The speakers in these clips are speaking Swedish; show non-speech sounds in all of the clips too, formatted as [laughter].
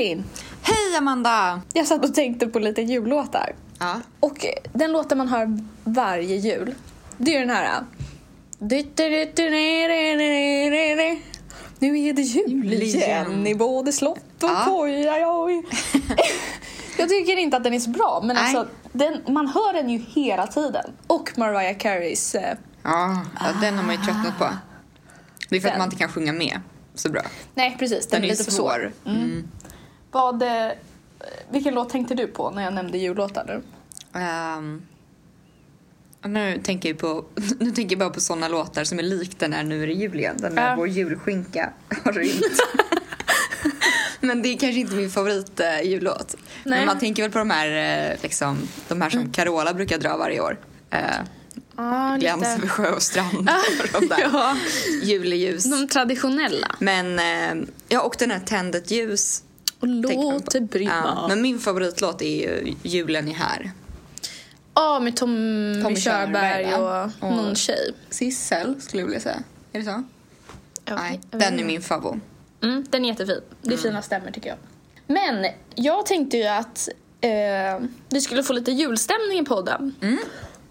Elin! Hej Amanda! Jag satt och tänkte på lite jullåtar. Ja. Och den låten man hör varje jul, det är den här. Nu är det jul igen i både slott och Ja. koja. oj. Jag tycker inte att den är så bra, men alltså, den, man hör den ju hela tiden. Och Mariah Careys... Eh, Ja, ja, den har man ju tröttnat på. Det är för att Den. man inte kan sjunga med så bra. nej, precis. Den, Den är är lite svår. svår. Mm. Vad, eh, vilken låt tänkte du på när jag nämnde jullåtar nu? Och nu tänker jag på, [laughs] nu tänker jag bara på såna låtar som är lik den här Nu är det jul igen. Den där Ja. Vår julskinka har rymt. [laughs] Men det är kanske inte min favorit eh, jullåt. Nej. Men man tänker väl på de här, eh, liksom, de här som Carola brukar dra varje år. Eh, Ah, Glans över sjö och strand. och de där. ja, Juleljus. de traditionella. Men, eh, ja och den här Tänd ett ljus. Och låt det brinna. Ja, men min favoritlåt är ju Julen är här. Ja, med Tommy, Tommy Körberg Körberg, och? Och- någon tjej. Sissel skulle jag vilja säga. Är det så? Vet Nej, den är min favorit. Mm, den är jättefin. Det är fina stämmer tycker jag. Men jag tänkte ju att eh, vi skulle få lite julstämning i podden.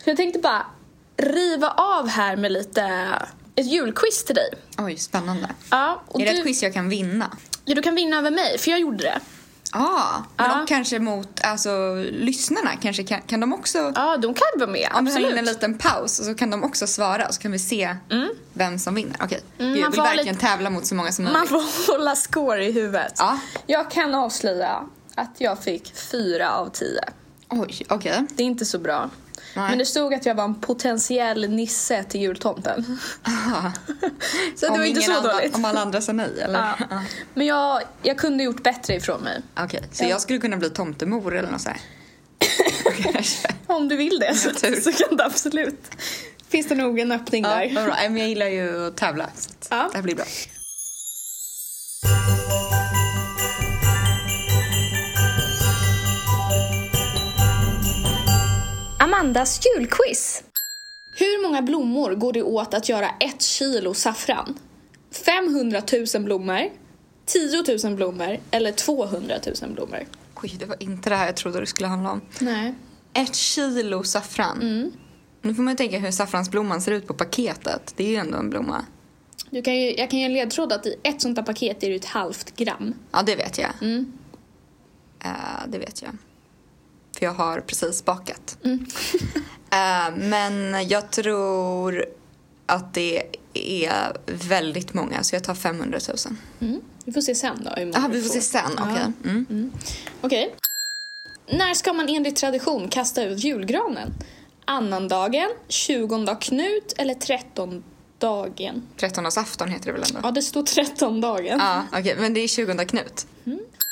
Så jag tänkte bara riva av här med lite ett julquiz till dig. Oj, spännande. Ja, är det du, ett quiz jag kan vinna? Ja, du kan vinna över mig, för jag gjorde det. Ja, men Ja. de kanske mot alltså, lyssnarna kanske kan, kan de också... Ja, de kan vara med. Om vi har en liten paus så kan de också svara så kan vi se vem som vinner. Okej, man jag vill verkligen lite- tävla mot så många som Man möjligt. får [laughs] hålla score i huvudet. Ja. Jag kan avslöja att jag fick fyra av tio. Oj, okej. Det är inte så bra. Nej. Men det stod att jag var en potentiell nisse till jultomten. [laughs] så det Om var inte så andra- dåligt. Om alla andra sa nej, [laughs] eller? Ja. Ja. Men jag, jag kunde gjort bättre ifrån mig. Okej, så Ja. jag skulle kunna bli tomtemor eller något så? Kanske. [laughs] Om du vill det så, så kan det absolut. Finns det nog en öppning Ja, där. Men jag gillar ju att tävla. Så. Det här blir bra. Amandas julquiz. Hur många blommor går det åt att göra ett kilo saffran? 500 000 blommor, 10 000 blommor eller 200 000 blommor? Oj, det var inte det här jag trodde det skulle handla om. Nej. Ett kilo saffran. Nu får man ju tänka hur saffransblomman ser ut på paketet. Det är ju ändå en blomma. Du kan ju, jag kan ge en ledtråd att i ett sånt här paket är det ett halvt gram. Ja, det vet jag. Mm. Eh, det vet jag. För jag har precis bakat. [laughs] Eh, men jag tror att det är väldigt många, så jag tar 500 000. Mm. Vi får se sen då. hur vi får se sen. Ja. Okej. Mm. Okej. När ska man enligt tradition kasta ut julgranen? Annandagen, 20 Knut eller 13 dagen? Trettondagsafton heter det väl ändå? Ja, det står 13 dagen. Ja, okej. Men det är 20 Knut.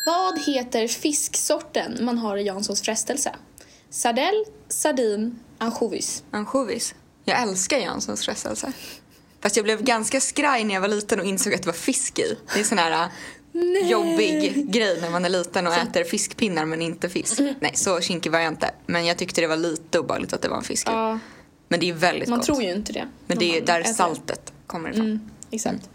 Vad heter fisksorten man har i Janssons frestelse? Sardell, sardin, ansjovis. Ansjovis. Jag älskar Janssons frestelse. Fast jag blev ganska skraj när jag var liten och insåg att det var fisk i. Det är sån här äh, jobbig grej när man är liten och äter fiskpinnar men inte fisk. Nej, så kinkig var jag inte. Men jag tyckte det var lite obehagligt att det var en fisk. Ja, Men det är väldigt man gott. tror ju inte det. Men det är man där saltet kommer ifrån. Mm, exakt.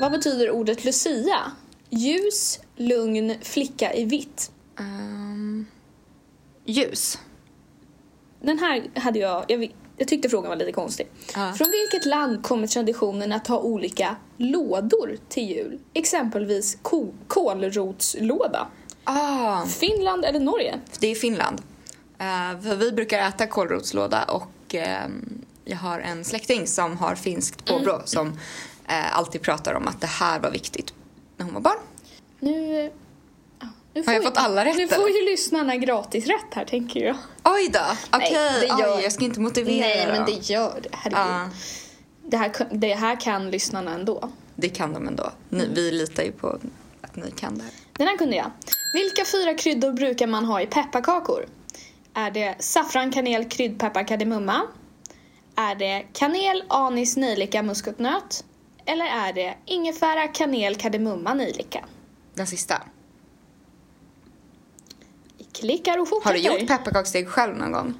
Vad betyder ordet lucia? Ljus, lugn, flicka i vitt. Ehm, ljus. Den här hade jag, jag, jag tyckte frågan var lite konstig. Ja. Från vilket land kommer traditionen att ha olika lådor till jul? Exempelvis ko- kålrotslåda. Ah, Finland eller Norge? det är Finland. Eh, för vi brukar äta kålrotslåda och ehm, jag har en släkting som har finskt påbrå Mm. som eh, alltid pratar om att det här var viktigt när hon var barn. Nu, ja, nu Har jag ju- fått alla rätt, Nu får ju lyssnarna gratis rätt här tänker jag. Oj då! Okej, Nej, gör- Oj, jag ska inte motivera Nej men det gör det, herregud. Ja, Det, här, det här kan lyssnarna ändå. det kan de ändå. Ni, Mm. Vi litar ju på att ni kan det här. Den här kunde jag. Vilka fyra kryddor brukar man ha i pepparkakor? Är det saffran, kanel, kryddpeppar, kardemumma? Är det kanel, anis, nejlika, muskotnöt? Eller är det ingefära, kanel, kardemumma, nejlika? Den sista. Klickar och Har fortsätter. du gjort pepparkaksdeg själv någon gång?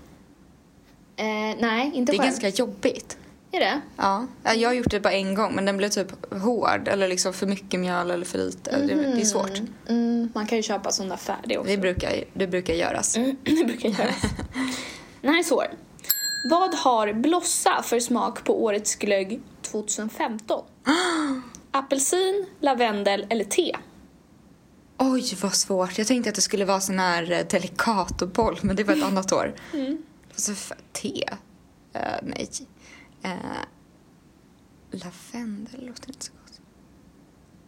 Eh, nej, inte Det är själv. ganska jobbigt. Är det? Ja. Ja, Jag har gjort det bara en gång men den blev typ hård eller liksom för mycket mjöl eller för lite. Det, det är svårt. Mm, man kan ju köpa sån där färdig också. Det brukar, det brukar göras. [laughs] det brukar jag göra. Den här är svår. Vad har Blossa för smak på årets glögg 2015? [gasps] Apelsin, lavendel eller te? Oj, vad svårt. Jag tänkte att det skulle vara sån här eh, delicatoboll, men det var ett annat år. [laughs] Mm. Så f- te? Eh, nej. Uh, lavendel låter inte så gott.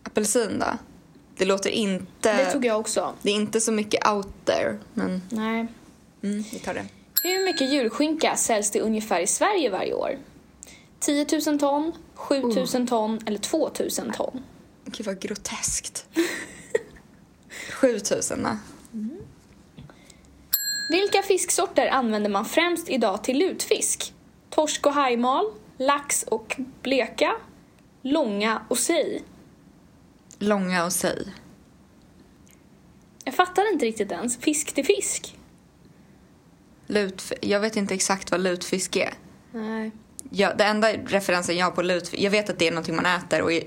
Apelsin då? Det låter inte... Det tog jag också. Det är inte så mycket out there, men Nej. mm, vi tar det. Hur mycket julskinka säljs det ungefär i Sverige varje år? 10 000 ton, 7 000 ton eller 2 000 ton? Gud vad groteskt. [laughs] 7000 då? Vilka fisksorter använder man främst idag till lutfisk? Torsk och hajmal, lax och bleka, långa och sej. Långa och säg. Jag fattar inte riktigt ens. Fisk till fisk? Lutf- jag vet inte exakt vad lutfisk är. Nej. Ja, det enda referensen jag har på lutfisk, jag vet att det är någonting man äter och i,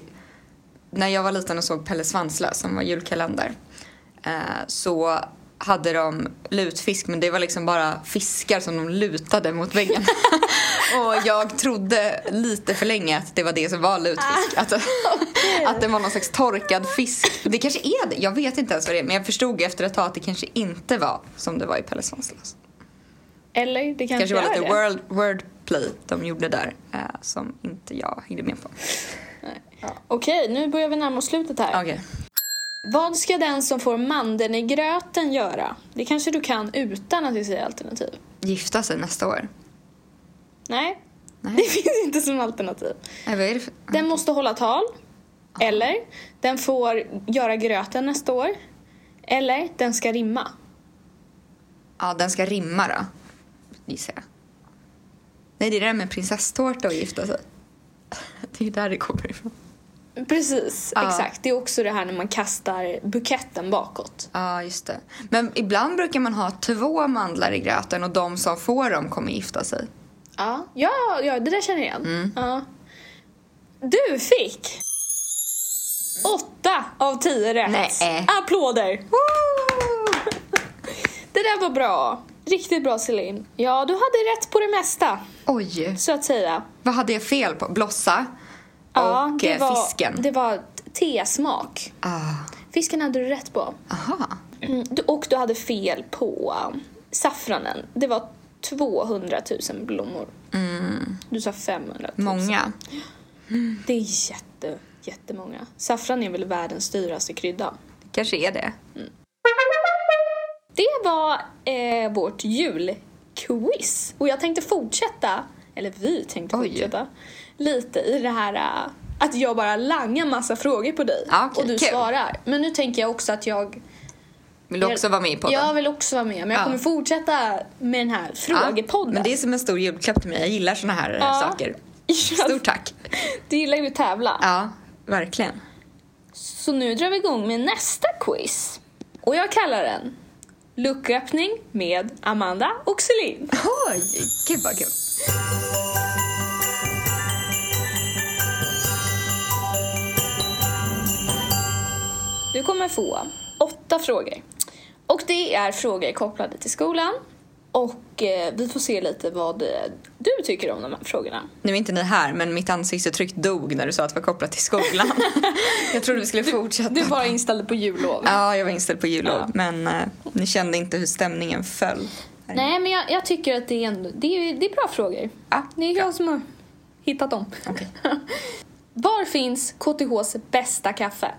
när jag var liten och såg Pelle Svanslös som var julkalender eh, så hade de lutfisk men det var liksom bara fiskar som de lutade mot väggen. [laughs] och jag trodde lite för länge att det var det som var lutfisk. Att, att det var någon slags torkad fisk. Det kanske är det, jag vet inte ens vad det är men jag förstod efter ett tag att det kanske inte var som det var i Pelle Svanslös. Eller det kanske, kanske var lite det. world, wordplay de gjorde där eh, som inte jag hängde med på. Okej, nu börjar vi närma oss slutet här. Okej. Vad ska den som får mandeln i gröten göra? Det kanske du kan utan att vi säger alternativ. Gifta sig nästa år. Nej, Nej. det [laughs] finns inte som alternativ. Nej, för... Den måste hålla tal. Eller, den får göra gröten nästa år. Eller, den ska rimma. Ja, den ska rimma då. Gissar jag. Nej, det är det där med prinsesstårta och gifta sig. [laughs] Det är där det kommer ifrån. Precis, Ja. exakt. Det är också det här när man kastar buketten bakåt. Ja, just det. Men ibland brukar man ha två mandlar i gröten och de som får dem kommer gifta sig. Ja, ja, ja det där känner jag igen. Ja. Du fick åtta av tio rätt. Nej. Applåder! [laughs] Det där var bra. Riktigt bra Celine. Ja, du hade rätt på det mesta, Oj! så att säga. Vad hade jag fel på? Blossa Ja, och det eh, var, fisken. Det var tesmak. Ah, Fisken hade du rätt på. aha. Mm, Och du hade fel på um, saffranen. Det var 200 000 blommor. Du sa 500 000. Mm. Många. Det är jätte, jättemånga. Saffran är väl världens dyraste krydda. Kanske är det. Det var eh, vårt julquiz. Och jag tänkte fortsätta, eller vi tänkte Oj. fortsätta, lite i det här eh, att jag bara langar massa frågor på dig Ja, okej, och du kul. svarar. Men nu tänker jag också att jag... Vill du också vara med i podden? Jag vill också vara med, men jag Ja. kommer fortsätta med den här frågepodden. Men det är som en stor julklapp till mig. Jag gillar såna här eh, saker. [laughs] Stort tack. Du gillar ju att tävla. Ja, verkligen. Så nu drar vi igång med nästa quiz. Och jag kallar den Lucköppning med Amanda och Celine. Oj, gud vad kul. Du kommer få åtta frågor. Och det är frågor kopplade till skolan. Och eh, vi får se lite vad eh, du tycker om de här frågorna. Nu är inte ni här, men mitt ansiktsuttryck dog när du sa att det var kopplat till skolan. [laughs] jag trodde vi skulle fortsätta. Du bara inställde på jullov. Ja, jag var inställd på jullov, Ja. men eh, ni kände inte hur stämningen föll. Nej, men jag, jag tycker att det är, ändå, det, är, det är bra frågor. Ja, Det är jag som har hittat dem. Okej. [laughs] Var finns KTHs bästa kaffe?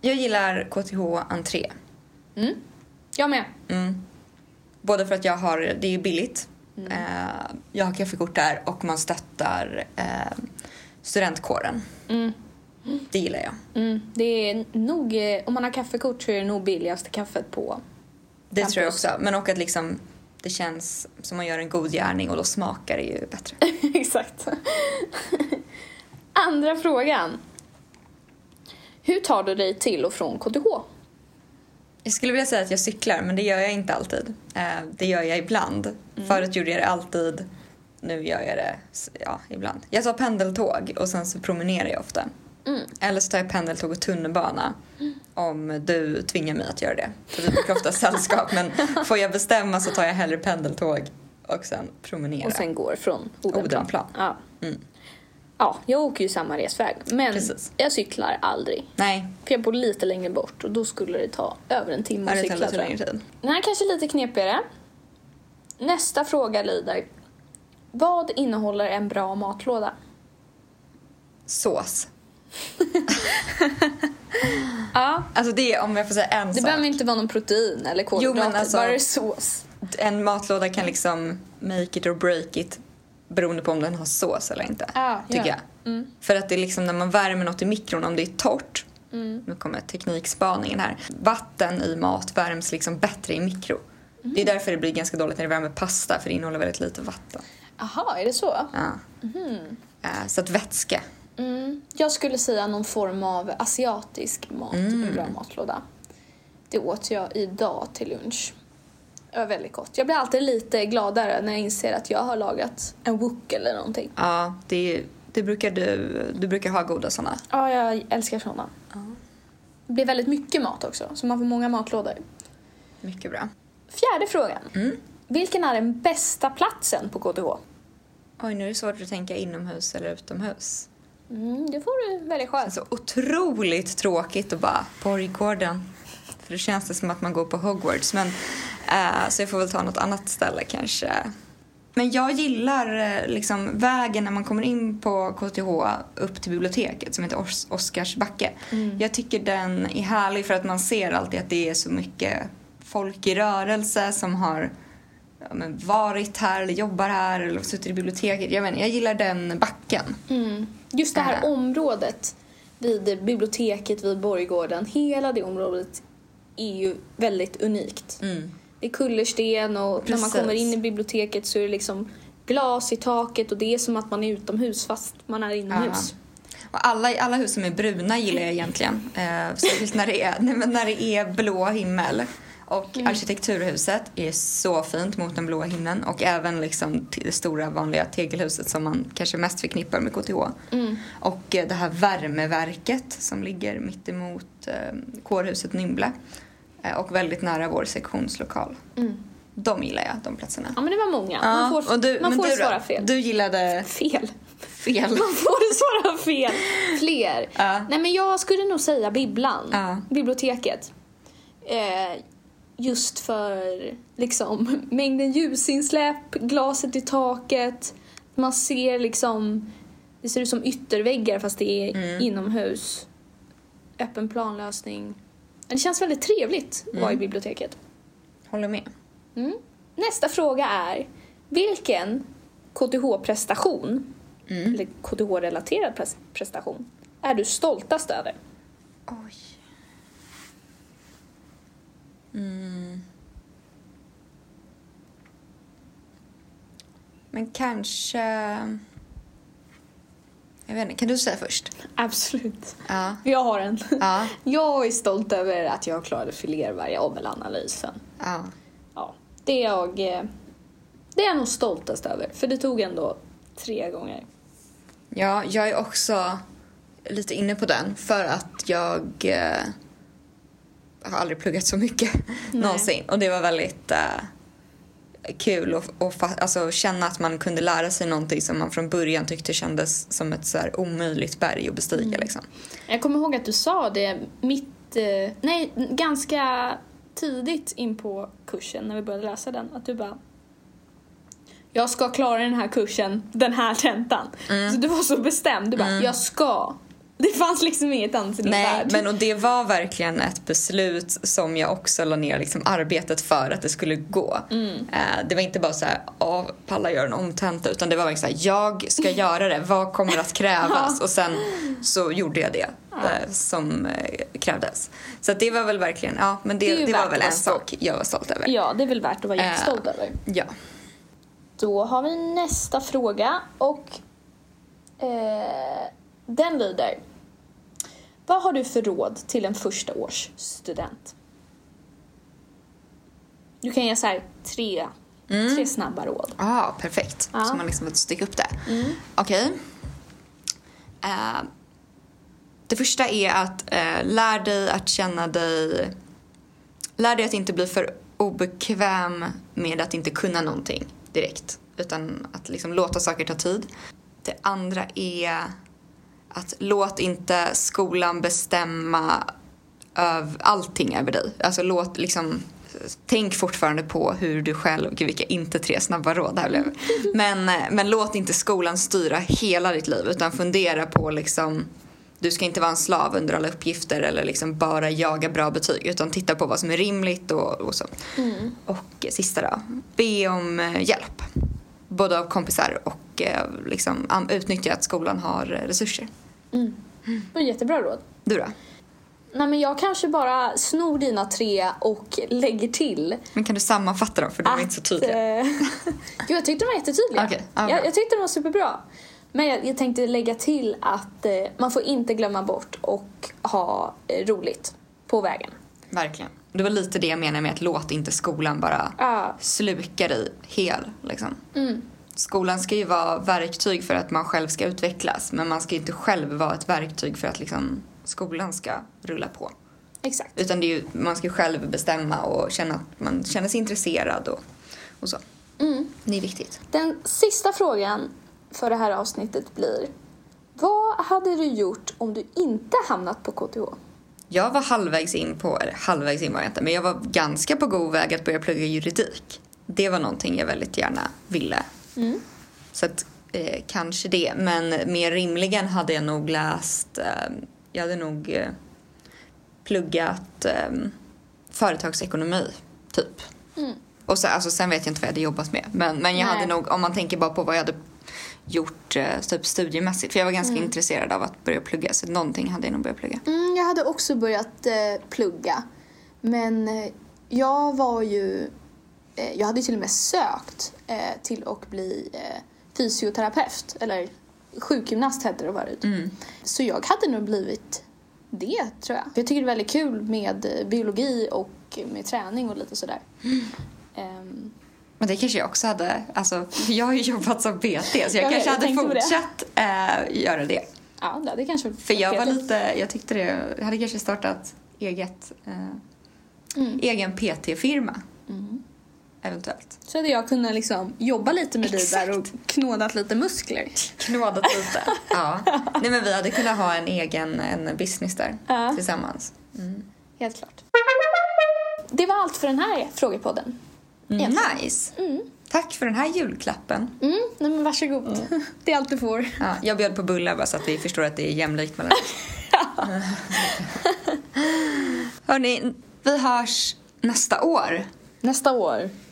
Jag gillar KTH entré. Jag med. Både för att jag har, det är billigt. Eh, jag har kaffekort där och man stöttar eh, studentkåren. Det gillar jag. Mm, det är nog, eh, om man har kaffekort så är det nog billigaste kaffet på. Det Campus. tror jag också. Men och att liksom det känns som man gör en god gärning och då smakar det ju bättre. [laughs] Exakt. Andra frågan. Hur tar du dig till och från KTH? Jag skulle vilja säga att jag cyklar, men det gör jag inte alltid. Eh, det gör jag ibland. Förut gjorde jag det alltid. Nu gör jag det ja, ibland. Jag tar pendeltåg och sen så promenerar jag ofta. Eller så tar jag pendeltåg och tunnelbana om du tvingar mig att göra det. För vi brukar ofta sällskap, men får jag bestämma så tar jag hellre pendeltåg och sen promenera. Och sen går från Odenplan. Odenplan. Ja. Mm. ja, jag åker ju samma resväg. Men Precis. jag cyklar aldrig. Nej, För jag bor lite längre bort och då skulle det ta över en timme att cykla tror jag. tid. Den här kanske är lite knepigare. Nästa fråga lyder. Vad innehåller en bra matlåda? Sås. Ja. Alltså det är om jag får säga en Det sak. behöver inte vara någon protein eller kolhydrater, Jo, men alltså- bara det sås. En matlåda kan liksom make it or break it beroende på om den har sås eller inte. Ja, tycker ja. jag. För att det är liksom när man värmer något i mikron, om det är torrt, nu kommer teknikspaningen här, vatten i mat värms liksom bättre i mikro. Det är därför det blir ganska dåligt när det värmer pasta, för det innehåller väldigt lite vatten. Aha, är det så? Ja. Eh, Så att vätska. Mm. Jag skulle säga någon form av asiatisk mat, en bra matlåda. Det åt jag idag till lunch. Det var väldigt gott. Jag blir alltid lite gladare när jag inser att jag har lagat en wok eller någonting. Ja, det, det brukar du, du brukar ha goda såna. Ja, jag älskar såna. Det blir väldigt mycket mat också, så man får många matlådor. Mycket bra. Fjärde frågan. Vilken är den bästa platsen på KTH? Oj, nu är det svårt att tänka inomhus eller utomhus. Mm, det får du. Det är så otroligt tråkigt att bara Borggården. För det känns det som att man går på Hogwarts. Men, eh, så jag får väl ta något annat ställe kanske. Men jag gillar eh, liksom vägen när man kommer in på KTH upp till biblioteket som heter Os- Oscarsbacke. Jag tycker den är härlig för att man ser alltid att det är så mycket folk i rörelse som har ja, varit här eller jobbar här eller suttit i biblioteket. Jag, menar, jag gillar den backen. Mm. Just det här området vid biblioteket vid Borggården, hela det området är ju väldigt unikt. Mm. Det är kullersten och när man Precis. kommer in i biblioteket så är det liksom glas i taket och det är som att man är utomhus fast man är inomhus. Och alla, alla hus som är bruna gillar jag egentligen. Eh, särskilt när det, är, nej, [laughs] men när det är blå himmel. Och arkitekturhuset är så fint mot den blåa himlen. Och även liksom det stora vanliga tegelhuset som man kanske mest förknippar med KTH. Och eh, det här värmeverket som ligger mitt emot eh, kårhuset Nymble. Eh, och väldigt nära vår sektionslokal. De gillar jag, de platserna. Ja men det var många. man får, du, man får du svara fel. Du gillade Fel. fel. Man får svara fel. Fler. Ja. Nej men jag skulle nog säga bibblan. Ja. Biblioteket. Eh, just för liksom [laughs] mängden ljusinsläpp, glaset i taket. Man ser liksom, det ser ut som ytterväggar fast det är Mm. inomhus. Öppen planlösning. Det känns väldigt trevligt att vara i Mm. biblioteket. Håller med. Mm. Nästa fråga är, vilken KTH-prestation, Mm. eller KTH-relaterad pres- prestation, är du stoltast över? Oj. Mm. Men kanske... Jag vet inte, kan du säga först? Absolut. Ja. Jag har en. Ja. [laughs] Jag är stolt över att jag klarade filervargavlanalysen. ja. Ja, det är jag eh, det är jag nog stoltast över, för det tog ändå tre gånger. Ja, jag är också lite inne på den för att jag eh, har aldrig pluggat så mycket [laughs] någonsin. Och det var väldigt eh, kul att och, fa- alltså, känna att man kunde lära sig någonting som man från början tyckte kändes som ett så här, omöjligt berg att bestiga. Liksom. Jag kommer ihåg att du sa det mitt, eh, nej, ganska tidigt in på kursen när vi började läsa den, att du bara jag ska klara den här kursen, den här tentan. Så du var så bestämd, du bara jag ska. [laughs] Det fanns liksom inget annat i din Nej, värld. men och det var verkligen ett beslut som jag också la ner liksom arbetet för att det skulle gå. Eh, det var inte bara så här, "Åh, palla gör en omtenta, utan det var verkligen så här, jag ska [laughs] göra det, vad kommer att krävas? Och sen så gjorde jag det eh, som eh, krävdes. Så det var väl verkligen, ja men Det det, det, var väl en sak jag var stolt över. Ja, det är väl värt att vara jättestolt över. Ja. Då har vi nästa fråga och den lyder. Vad har du för råd till en första års student? Du kan ge så här tre, tre snabba råd. Ah, perfekt. Ja. Så man liksom får stycka upp det. Okej. Eh, det första är att eh, lär dig att känna dig... Lär dig att inte bli för obekväm med att inte kunna någonting direkt. Utan att liksom låta saker ta tid. Det andra är att låt inte skolan bestämma öv allting över dig. Alltså låt liksom Tänk fortfarande på hur du själv, gud vilka inte tre snabba råd här blev. Men, men låt inte skolan styra hela ditt liv utan fundera på liksom du ska inte vara en slav under alla uppgifter eller liksom bara jaga bra betyg utan titta på vad som är rimligt och, och så. Och eh, sista då, be om eh, hjälp. Både av kompisar och eh, liksom utnyttja att skolan har eh, resurser. Det var jättebra råd. Du då? Nej men jag kanske bara snor dina tre och lägger till Men kan du sammanfatta dem för de är inte så tydliga? eh, [laughs] Gud, jag tyckte de var jättetydliga. Ja, bra. jag, jag tyckte de var superbra. Men jag, jag tänkte lägga till att eh, man får inte glömma bort och ha eh, roligt på vägen. Verkligen. Det var lite det jag menar med att låt inte skolan bara Ja. sluka dig hel. Liksom. Mm. Skolan ska ju vara verktyg för att man själv ska utvecklas men man ska ju inte själv vara ett verktyg för att liksom, skolan ska rulla på. Exakt. Utan det är ju, man ska ju själv bestämma och känna att man känner sig intresserad och, och så. Mm. Det är viktigt. Den sista frågan för det här avsnittet blir Vad hade du gjort om du inte hamnat på KTH? Jag var halvvägs in på, eller halvvägs in var jag inte, men jag var ganska på god väg att börja plugga juridik. Det var någonting jag väldigt gärna ville. Mm. Så att, eh, kanske det. Men mer rimligen hade jag nog läst, eh, jag hade nog eh, pluggat eh, företagsekonomi, typ. Mm. Och så, alltså, sen vet jag inte vad jag hade jobbat med. Men, men jag Nej. hade nog, om man tänker bara på vad jag hade gjort eh, typ studiemässigt. För jag var ganska Mm. intresserad av att börja plugga. Så någonting hade jag nog börjat plugga. Mm, jag hade också börjat eh, plugga. Men eh, jag var ju... Eh, jag hade till och med sökt eh, till att bli eh, fysioterapeut. Eller sjukgymnast hette det förut. Mm. Så jag hade nog blivit det, tror jag. Jag tycker det är väldigt kul med biologi och med träning och lite sådär. Ehm, Men det kanske jag också hade, alltså jag har ju jobbat som PT så jag, Jag vet, kanske jag hade på det. fortsatt eh, göra det. ja, det kanske För jag var lite, jag tyckte det, jag hade kanske startat eget, eh, Mm. egen PT-firma. Mm. Eventuellt. Så hade jag kunnat liksom jobba lite med dig Exakt. där och knådat lite muskler. [laughs] Knådat lite. ja. Nej men vi hade kunnat ha en egen en business där Ja. tillsammans. Helt klart. Det var allt för den här frågepodden. Mm, Egentligen. nice. Mm. Tack för den här julklappen. Mm, nej men varsågod. [laughs] Det är allt du får. Ja, jag bjöd på bullar bara så att vi förstår att det är jämlikt mellan oss. [laughs] Hörni, vi hörs nästa år. Nästa år. [laughs]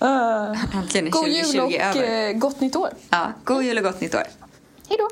Äntligen är God 2020 jul och över. eh, gott nytt år. Ja, god jul och gott nytt år. Hej då.